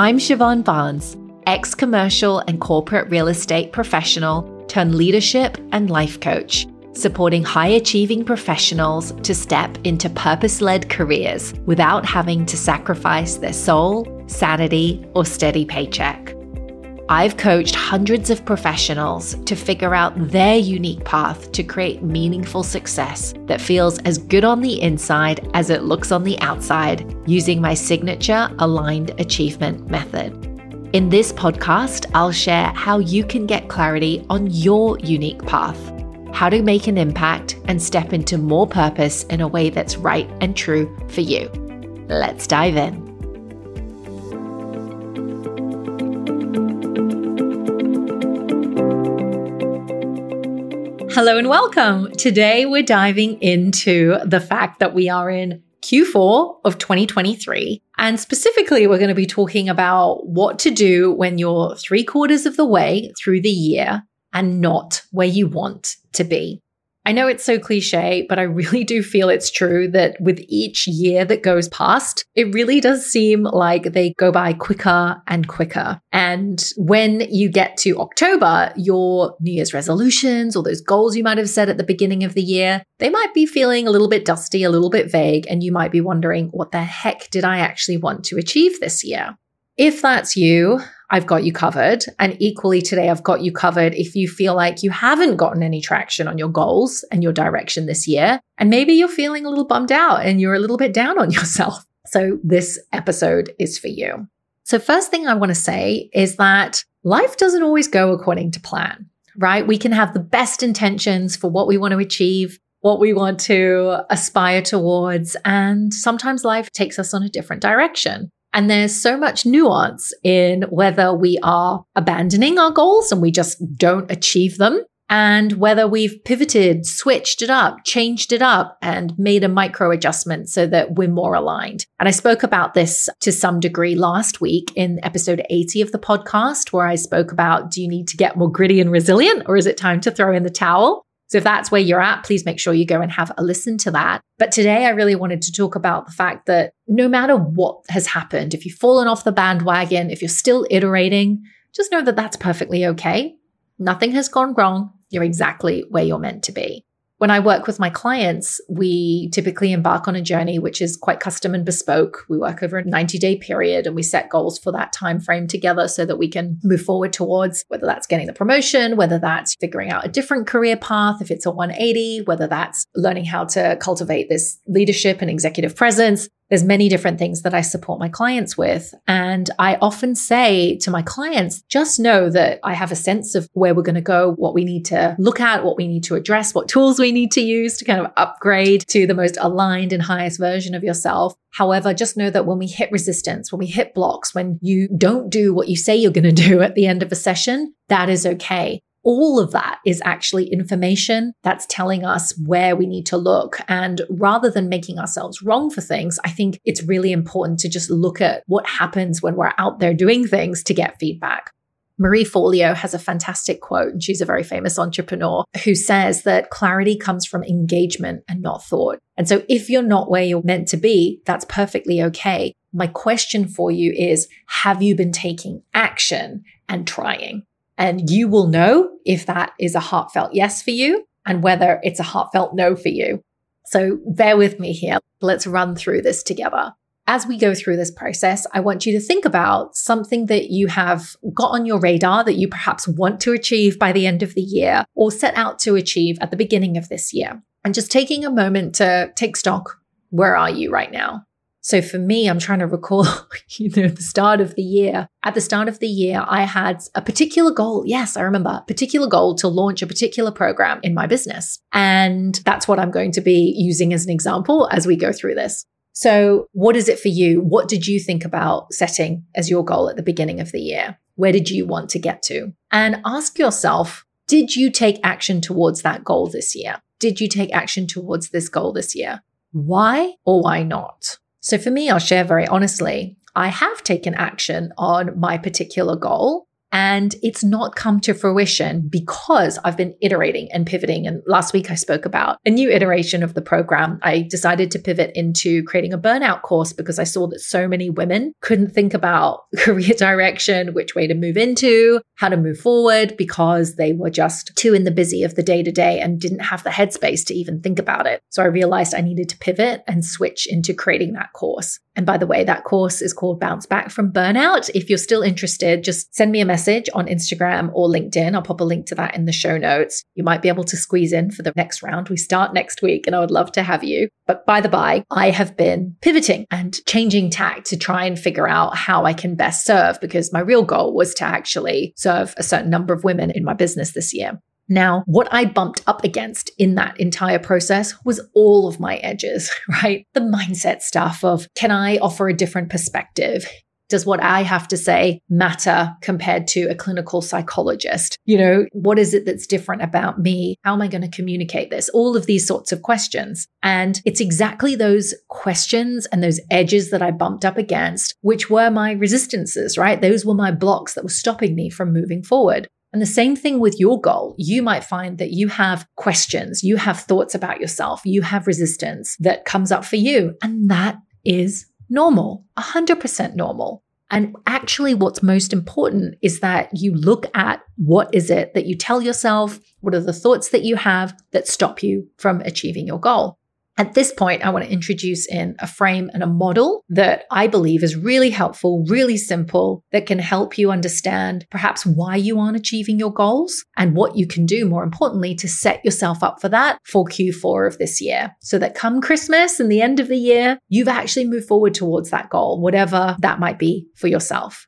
I'm Siobhan Barnes, ex commercial and corporate real estate professional turned leadership and life coach, supporting high achieving professionals to step into purpose led careers without having to sacrifice their soul, sanity, or steady paycheck. I've coached hundreds of professionals to figure out their unique path to create meaningful success that feels as good on the inside as it looks on the outside using my signature aligned achievement method. In this podcast, I'll share how you can get clarity on your unique path, how to make an impact and step into more purpose in a way that's right and true for you. Let's dive in. Hello and welcome. Today we're diving into the fact that we are in Q4 of 2023. And specifically, we're going to be talking about what to do when you're three quarters of the way through the year and not where you want to be. I know it's so cliche, but I really do feel it's true that with each year that goes past, it really does seem like they go by quicker and quicker. And when you get to October, your New Year's resolutions or those goals you might have set at the beginning of the year, they might be feeling a little bit dusty, a little bit vague, and you might be wondering, what the heck did I actually want to achieve this year? If that's you, I've got you covered. And equally today, I've got you covered if you feel like you haven't gotten any traction on your goals and your direction this year. And maybe you're feeling a little bummed out and you're a little bit down on yourself. So this episode is for you. So first thing I want to say is that life doesn't always go according to plan, right? We can have the best intentions for what we want to achieve, what we want to aspire towards. And sometimes life takes us on a different direction. And there's so much nuance in whether we are abandoning our goals and we just don't achieve them and whether we've pivoted, switched it up, changed it up, and made a micro adjustment so that we're more aligned. And I spoke about this to some degree last week in episode 80 of the podcast, where I spoke about do you need to get more gritty and resilient, or is it time to throw in the towel? So if that's where you're at, please make sure you go and have a listen to that. But today I really wanted to talk about the fact that no matter what has happened, if you've fallen off the bandwagon, if you're still iterating, just know that that's perfectly okay. Nothing has gone wrong. You're exactly where you're meant to be. When I work with my clients, we typically embark on a journey which is quite custom and bespoke. We work over a 90-day period and we set goals for that time frame together so that we can move forward towards whether that's getting the promotion, whether that's figuring out a different career path, if it's a 180, whether that's learning how to cultivate this leadership and executive presence, there's many different things that I support my clients with. And I often say to my clients, just know that I have a sense of where we're going to go, what we need to look at, what we need to address, what tools we need to use to kind of upgrade to the most aligned and highest version of yourself. However, just know that when we hit resistance, when we hit blocks, when you don't do what you say you're going to do at the end of a session, that is okay all of that is actually information that's telling us where we need to look. And rather than making ourselves wrong for things, I think it's really important to just look at what happens when we're out there doing things to get feedback. Marie Forleo has a fantastic quote, and she's a very famous entrepreneur who says that clarity comes from engagement and not thought. And so if you're not where you're meant to be, that's perfectly okay. My question for you is, have you been taking action and trying? And you will know if that is a heartfelt yes for you and whether it's a heartfelt no for you. So bear with me here. Let's run through this together. As we go through this process, I want you to think about something that you have got on your radar that you perhaps want to achieve by the end of the year or set out to achieve at the beginning of this year. And just taking a moment to take stock. Where are you right now? So for me, I'm trying to recall, you know, the start of the year. At the start of the year, I had a particular goal. Yes, I remember particular goal to launch a particular program in my business. And that's what I'm going to be using as an example as we go through this. So what is it for you? What did you think about setting as your goal at the beginning of the year? Where did you want to get to? And ask yourself, did you take action towards that goal this year? Did you take action towards this goal this year? Why or why not? So for me, I'll share very honestly, I have taken action on my particular goal. And it's not come to fruition because I've been iterating and pivoting. And last week I spoke about a new iteration of the program. I decided to pivot into creating a burnout course because I saw that so many women couldn't think about career direction, which way to move into, how to move forward because they were just too in the busy of the day to day and didn't have the headspace to even think about it. So I realized I needed to pivot and switch into creating that course. And by the way, that course is called Bounce Back from Burnout. If you're still interested, just send me a message on Instagram or LinkedIn. I'll pop a link to that in the show notes. You might be able to squeeze in for the next round. We start next week and I would love to have you. But by the by, I have been pivoting and changing tack to try and figure out how I can best serve because my real goal was to actually serve a certain number of women in my business this year. Now, what I bumped up against in that entire process was all of my edges, right? The mindset stuff of can I offer a different perspective? Does what I have to say matter compared to a clinical psychologist? You know, what is it that's different about me? How am I going to communicate this? All of these sorts of questions. And it's exactly those questions and those edges that I bumped up against, which were my resistances, right? Those were my blocks that were stopping me from moving forward. And the same thing with your goal. You might find that you have questions, you have thoughts about yourself, you have resistance that comes up for you. And that is normal, 100% normal. And actually, what's most important is that you look at what is it that you tell yourself? What are the thoughts that you have that stop you from achieving your goal? At this point, I want to introduce in a frame and a model that I believe is really helpful, really simple, that can help you understand perhaps why you aren't achieving your goals and what you can do, more importantly, to set yourself up for that for Q4 of this year. So that come Christmas and the end of the year, you've actually moved forward towards that goal, whatever that might be for yourself.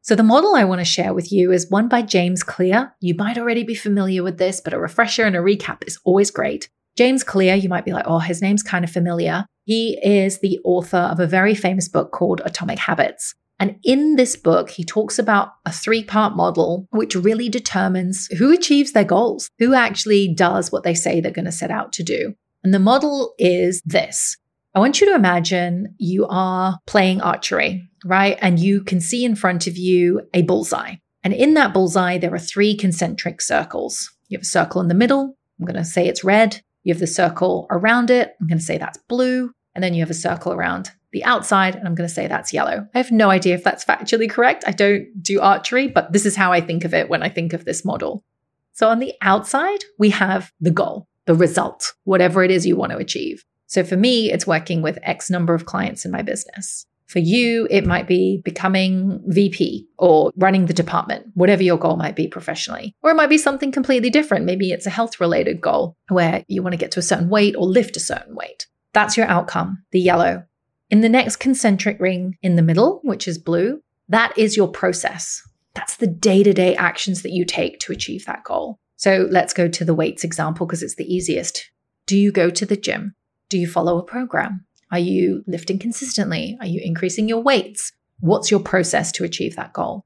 So, the model I want to share with you is one by James Clear. You might already be familiar with this, but a refresher and a recap is always great. James Clear, you might be like, oh, his name's kind of familiar. He is the author of a very famous book called Atomic Habits. And in this book, he talks about a three part model which really determines who achieves their goals, who actually does what they say they're going to set out to do. And the model is this I want you to imagine you are playing archery, right? And you can see in front of you a bullseye. And in that bullseye, there are three concentric circles. You have a circle in the middle. I'm going to say it's red. You have the circle around it. I'm going to say that's blue. And then you have a circle around the outside, and I'm going to say that's yellow. I have no idea if that's factually correct. I don't do archery, but this is how I think of it when I think of this model. So on the outside, we have the goal, the result, whatever it is you want to achieve. So for me, it's working with X number of clients in my business. For you, it might be becoming VP or running the department, whatever your goal might be professionally. Or it might be something completely different. Maybe it's a health related goal where you want to get to a certain weight or lift a certain weight. That's your outcome, the yellow. In the next concentric ring in the middle, which is blue, that is your process. That's the day to day actions that you take to achieve that goal. So let's go to the weights example because it's the easiest. Do you go to the gym? Do you follow a program? Are you lifting consistently? Are you increasing your weights? What's your process to achieve that goal?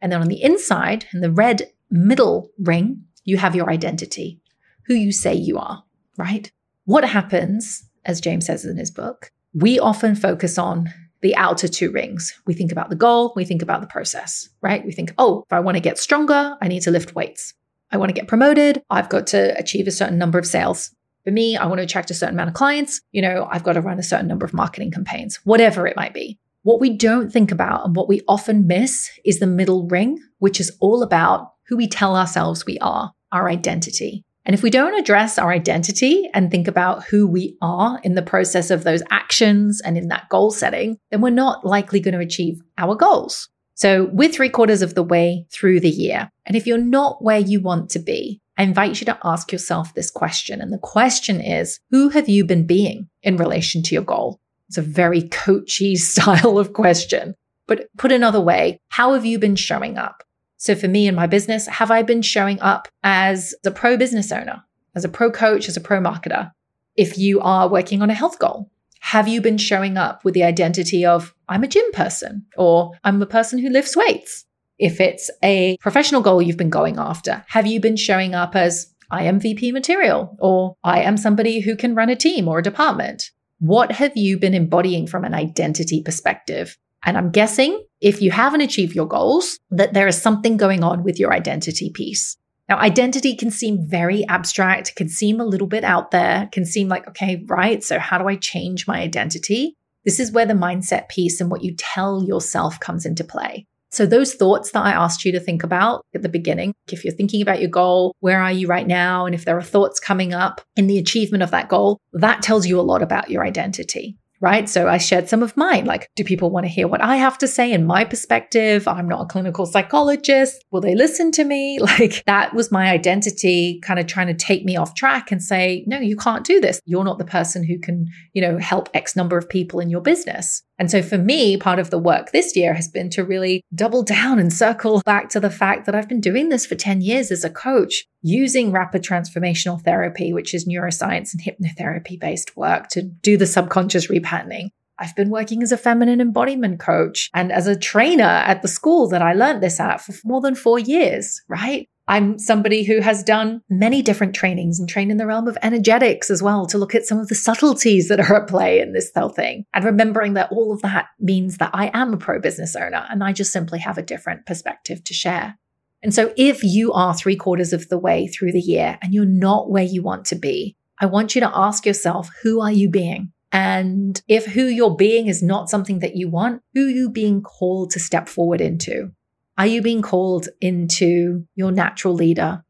And then on the inside, in the red middle ring, you have your identity, who you say you are, right? What happens, as James says in his book, we often focus on the outer two rings. We think about the goal, we think about the process, right? We think, oh, if I want to get stronger, I need to lift weights. I want to get promoted, I've got to achieve a certain number of sales. For me, I want to attract a certain amount of clients. You know, I've got to run a certain number of marketing campaigns, whatever it might be. What we don't think about and what we often miss is the middle ring, which is all about who we tell ourselves we are, our identity. And if we don't address our identity and think about who we are in the process of those actions and in that goal setting, then we're not likely going to achieve our goals. So we're three quarters of the way through the year. And if you're not where you want to be, I invite you to ask yourself this question. And the question is, who have you been being in relation to your goal? It's a very coachy style of question. But put another way, how have you been showing up? So for me in my business, have I been showing up as a pro business owner, as a pro coach, as a pro marketer? If you are working on a health goal, have you been showing up with the identity of I'm a gym person or I'm a person who lifts weights? If it's a professional goal you've been going after, have you been showing up as I am VP material or I am somebody who can run a team or a department? What have you been embodying from an identity perspective? And I'm guessing if you haven't achieved your goals, that there is something going on with your identity piece. Now, identity can seem very abstract, can seem a little bit out there, can seem like, okay, right. So, how do I change my identity? This is where the mindset piece and what you tell yourself comes into play. So, those thoughts that I asked you to think about at the beginning, if you're thinking about your goal, where are you right now? And if there are thoughts coming up in the achievement of that goal, that tells you a lot about your identity right? So I shared some of mine. Like, do people want to hear what I have to say in my perspective? I'm not a clinical psychologist. Will they listen to me? Like, that was my identity kind of trying to take me off track and say, no, you can't do this. You're not the person who can, you know, help X number of people in your business. And so for me, part of the work this year has been to really double down and circle back to the fact that I've been doing this for 10 years as a coach, using rapid transformational therapy, which is neuroscience and hypnotherapy based work to do the subconscious repatterning. I've been working as a feminine embodiment coach and as a trainer at the school that I learned this at for more than four years, right? I'm somebody who has done many different trainings and trained in the realm of energetics as well to look at some of the subtleties that are at play in this whole thing. And remembering that all of that means that I am a pro business owner and I just simply have a different perspective to share. And so if you are three quarters of the way through the year and you're not where you want to be, I want you to ask yourself, who are you being? And if who you're being is not something that you want, who are you being called to step forward into? Are you being called into your natural leader?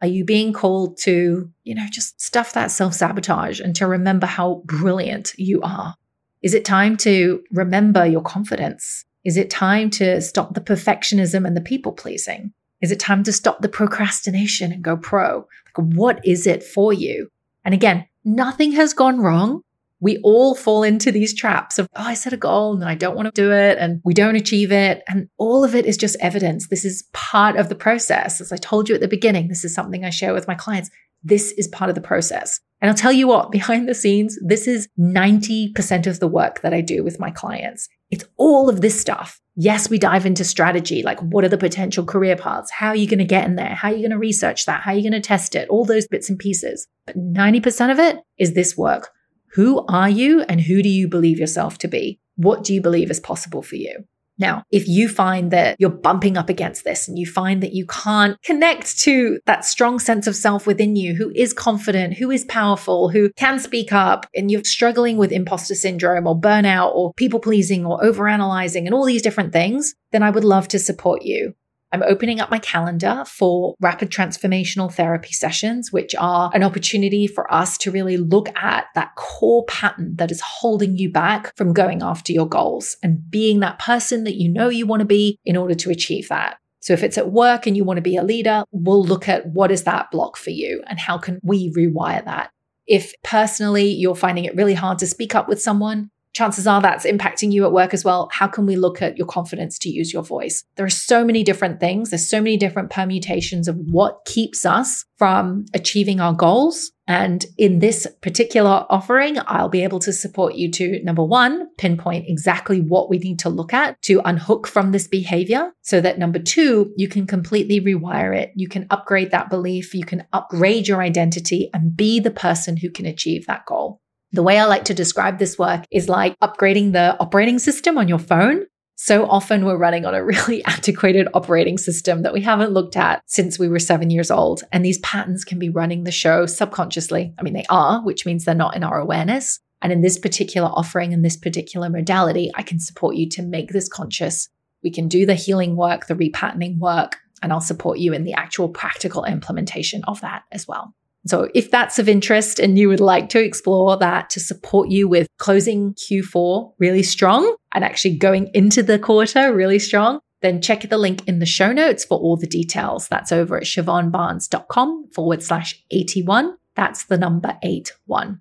Are you being called to, you know, just stuff that self sabotage and to remember how brilliant you are? Is it time to remember your confidence? Is it time to stop the perfectionism and the people pleasing? Is it time to stop the procrastination and go pro? Like, what is it for you? And again, nothing has gone wrong we all fall into these traps of, oh, I set a goal and I don't want to do it and we don't achieve it. And all of it is just evidence. This is part of the process. As I told you at the beginning, this is something I share with my clients. This is part of the process. And I'll tell you what, behind the scenes, this is 90% of the work that I do with my clients. It's all of this stuff. Yes, we dive into strategy, like what are the potential career paths? How are you going to get in there? How are you going to research that? How are you going to test it? All those bits and pieces. But 90% of it is this work who are you and who do you believe yourself to be? What do you believe is possible for you? Now, if you find that you're bumping up against this and you find that you can't connect to that strong sense of self within you, who is confident, who is powerful, who can speak up, and you're struggling with imposter syndrome or burnout or people pleasing or overanalyzing and all these different things, then I would love to support you. I'm opening up my calendar for rapid transformational therapy sessions, which are an opportunity for us to really look at that core pattern that is holding you back from going after your goals and being that person that you know you want to be in order to achieve that. So if it's at work and you want to be a leader, we'll look at what is that block for you and how can we rewire that. If personally you're finding it really hard to speak up with someone, chances are that's impacting you at work as well. How can we look at your confidence to use your voice? There are so many different things. There's so many different permutations of what keeps us from achieving our goals. And in this particular offering, I'll be able to support you to number one, pinpoint exactly what we need to look at to unhook from this behavior so that number two, you can completely rewire it. You can upgrade that belief. You can upgrade your identity and be the person who can achieve that goal. The way I like to describe this work is like upgrading the operating system on your phone. So often we're running on a really antiquated operating system that we haven't looked at since we were seven years old. And these patterns can be running the show subconsciously. I mean, they are, which means they're not in our awareness. And in this particular offering, in this particular modality, I can support you to make this conscious. We can do the healing work, the repatterning work, and I'll support you in the actual practical implementation of that as well. So if that's of interest and you would like to explore that to support you with closing Q4 really strong and actually going into the quarter really strong, then check the link in the show notes for all the details. That's over at siobhanbarnes.com forward slash 81. That's the number 81.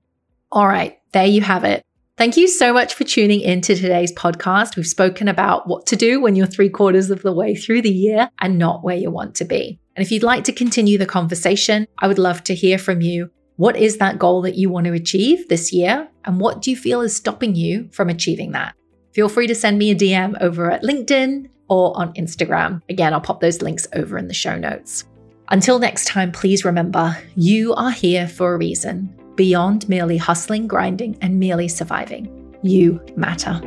All right, there you have it. Thank you so much for tuning in to today's podcast. We've spoken about what to do when you're three quarters of the way through the year and not where you want to be. And if you'd like to continue the conversation, I would love to hear from you. What is that goal that you want to achieve this year? And what do you feel is stopping you from achieving that? Feel free to send me a DM over at LinkedIn or on Instagram. Again, I'll pop those links over in the show notes. Until next time, please remember you are here for a reason, beyond merely hustling, grinding, and merely surviving. You matter.